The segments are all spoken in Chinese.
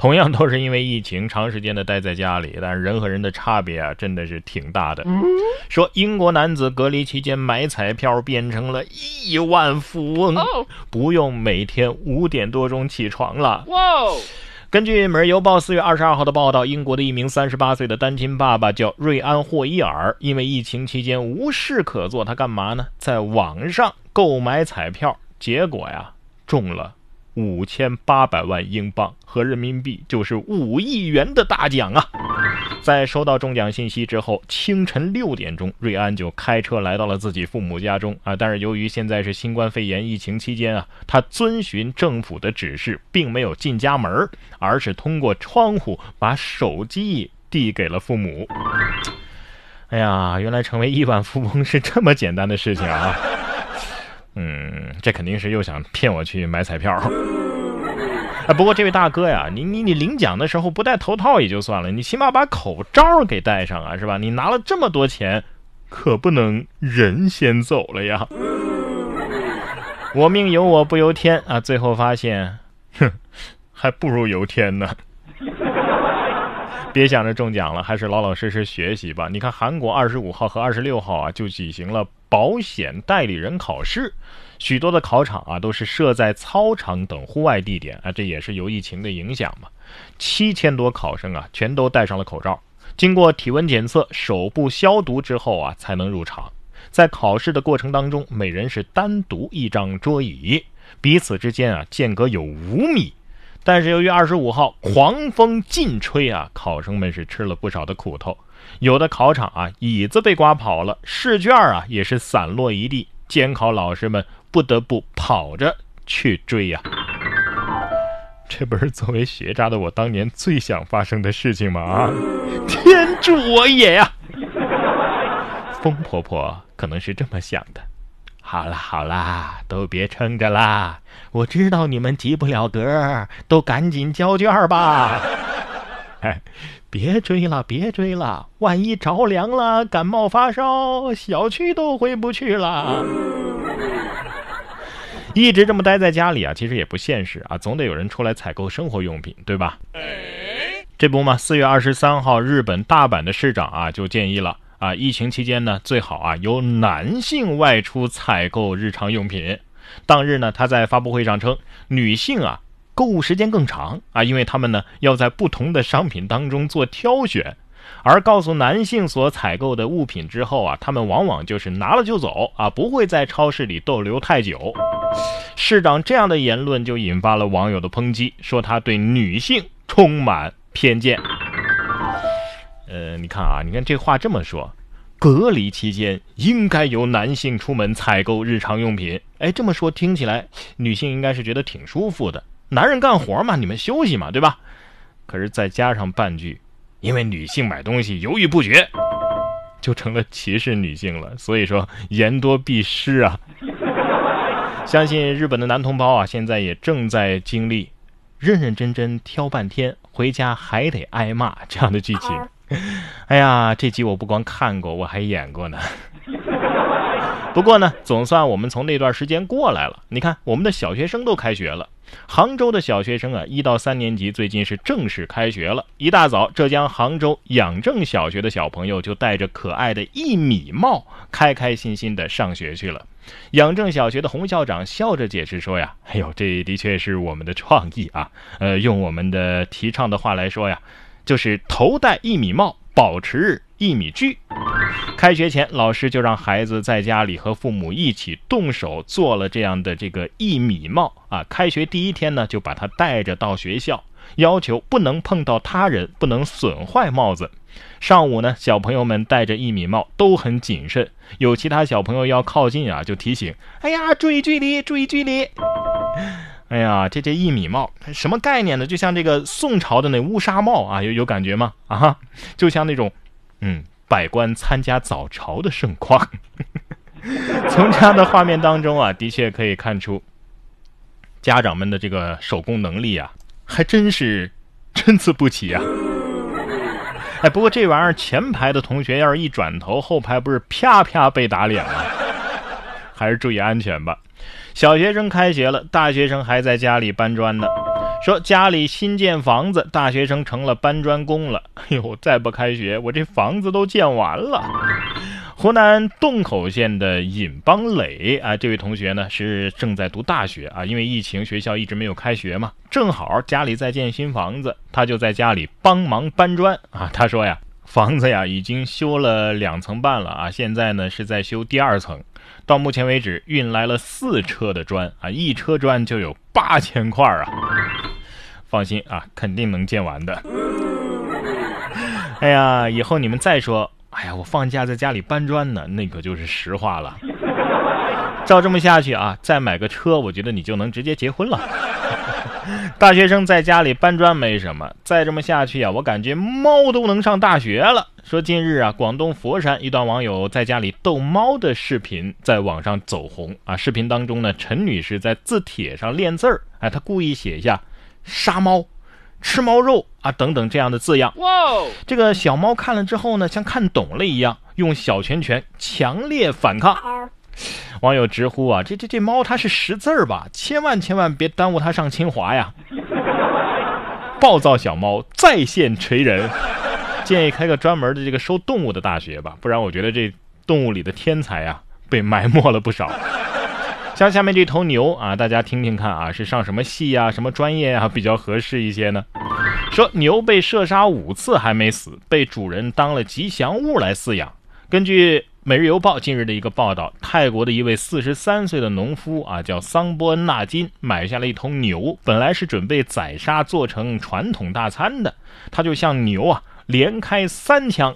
同样都是因为疫情长时间的待在家里，但是人和人的差别啊，真的是挺大的。说英国男子隔离期间买彩票变成了亿万富翁，不用每天五点多钟起床了。哇！根据《每日邮报》四月二十二号的报道，英国的一名三十八岁的单亲爸爸叫瑞安·霍伊尔，因为疫情期间无事可做，他干嘛呢？在网上购买彩票，结果呀，中了。五千八百万英镑和人民币就是五亿元的大奖啊！在收到中奖信息之后，清晨六点钟，瑞安就开车来到了自己父母家中啊。但是由于现在是新冠肺炎疫情期间啊，他遵循政府的指示，并没有进家门，而是通过窗户把手机递给了父母。哎呀，原来成为亿万富翁是这么简单的事情啊！嗯，这肯定是又想骗我去买彩票。哎，不过这位大哥呀，你你你领奖的时候不戴头套也就算了，你起码把口罩给戴上啊，是吧？你拿了这么多钱，可不能人先走了呀。我命由我不由天啊，最后发现，哼，还不如由天呢。别想着中奖了，还是老老实实学习吧。你看，韩国二十五号和二十六号啊，就举行了保险代理人考试，许多的考场啊都是设在操场等户外地点啊，这也是由疫情的影响嘛。七千多考生啊，全都戴上了口罩，经过体温检测、手部消毒之后啊，才能入场。在考试的过程当中，每人是单独一张桌椅，彼此之间啊间隔有五米。但是由于二十五号狂风劲吹啊，考生们是吃了不少的苦头。有的考场啊，椅子被刮跑了，试卷啊也是散落一地，监考老师们不得不跑着去追呀。这不是作为学渣的我当年最想发生的事情吗？啊，天助我也呀！风婆婆可能是这么想的。好啦好啦，都别撑着啦！我知道你们及不了格，都赶紧交卷吧。哎，别追了，别追了，万一着凉了，感冒发烧，小区都回不去了。一直这么待在家里啊，其实也不现实啊，总得有人出来采购生活用品，对吧？这不嘛，四月二十三号，日本大阪的市长啊就建议了。啊，疫情期间呢，最好啊由男性外出采购日常用品。当日呢，他在发布会上称，女性啊购物时间更长啊，因为他们呢要在不同的商品当中做挑选，而告诉男性所采购的物品之后啊，他们往往就是拿了就走啊，不会在超市里逗留太久。市长这样的言论就引发了网友的抨击，说他对女性充满偏见。呃，你看啊，你看这话这么说，隔离期间应该由男性出门采购日常用品。哎，这么说听起来，女性应该是觉得挺舒服的。男人干活嘛，你们休息嘛，对吧？可是再加上半句，因为女性买东西犹豫不决，就成了歧视女性了。所以说言多必失啊。相信日本的男同胞啊，现在也正在经历认认真真挑半天，回家还得挨骂这样的剧情。哎呀，这集我不光看过，我还演过呢。不过呢，总算我们从那段时间过来了。你看，我们的小学生都开学了。杭州的小学生啊，一到三年级最近是正式开学了。一大早，浙江杭州养正小学的小朋友就戴着可爱的一米帽，开开心心的上学去了。养正小学的洪校长笑着解释说呀：“哎呦，这的确是我们的创意啊。呃，用我们的提倡的话来说呀。”就是头戴一米帽，保持一米距。开学前，老师就让孩子在家里和父母一起动手做了这样的这个一米帽啊。开学第一天呢，就把它戴着到学校，要求不能碰到他人，不能损坏帽子。上午呢，小朋友们戴着一米帽都很谨慎，有其他小朋友要靠近啊，就提醒：“哎呀，注意距离，注意距离。”哎呀，这这一米帽什么概念呢？就像这个宋朝的那乌纱帽啊，有有感觉吗？啊，就像那种，嗯，百官参加早朝的盛况。从这样的画面当中啊，的确可以看出家长们的这个手工能力啊，还真是 参差不齐啊。哎，不过这玩意儿前排的同学要是一转头，后排不是啪啪被打脸吗？还是注意安全吧。小学生开学了，大学生还在家里搬砖呢。说家里新建房子，大学生成了搬砖工了。哎呦，再不开学，我这房子都建完了。湖南洞口县的尹邦磊啊，这位同学呢是正在读大学啊，因为疫情学校一直没有开学嘛，正好家里在建新房子，他就在家里帮忙搬砖啊。他说呀，房子呀已经修了两层半了啊，现在呢是在修第二层。到目前为止，运来了四车的砖啊，一车砖就有八千块啊！放心啊，肯定能建完的。哎呀，以后你们再说，哎呀，我放假在家里搬砖呢，那可就是实话了。照这么下去啊，再买个车，我觉得你就能直接结婚了。大学生在家里搬砖没什么，再这么下去啊，我感觉猫都能上大学了。说近日啊，广东佛山一段网友在家里逗猫的视频在网上走红啊。视频当中呢，陈女士在字帖上练字儿，哎，她故意写下“杀猫”“吃猫肉”啊等等这样的字样。哇！这个小猫看了之后呢，像看懂了一样，用小拳拳强烈反抗。网友直呼啊，这这这猫它是识字儿吧？千万千万别耽误它上清华呀！暴躁小猫在线锤人，建议开个专门的这个收动物的大学吧，不然我觉得这动物里的天才啊被埋没了不少。像下面这头牛啊，大家听听看啊，是上什么系啊，什么专业啊比较合适一些呢？说牛被射杀五次还没死，被主人当了吉祥物来饲养。根据《每日邮报》近日的一个报道，泰国的一位四十三岁的农夫啊，叫桑波恩纳金，买下了一头牛，本来是准备宰杀做成传统大餐的。他就向牛啊连开三枪，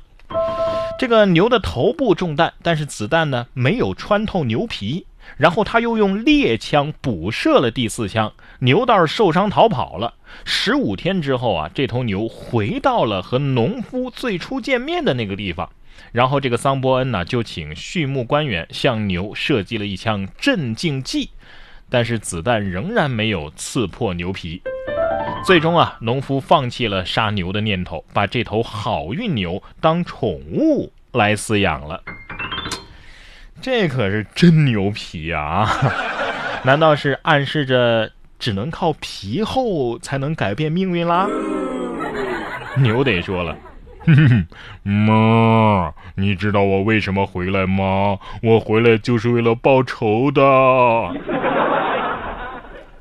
这个牛的头部中弹，但是子弹呢没有穿透牛皮。然后他又用猎枪补射了第四枪，牛倒是受伤逃跑了。十五天之后啊，这头牛回到了和农夫最初见面的那个地方。然后这个桑伯恩呢，就请畜牧官员向牛射击了一枪镇静剂，但是子弹仍然没有刺破牛皮。最终啊，农夫放弃了杀牛的念头，把这头好运牛当宠物来饲养了。这可是真牛皮啊！难道是暗示着只能靠皮厚才能改变命运啦？牛得说了。妈，你知道我为什么回来吗？我回来就是为了报仇的。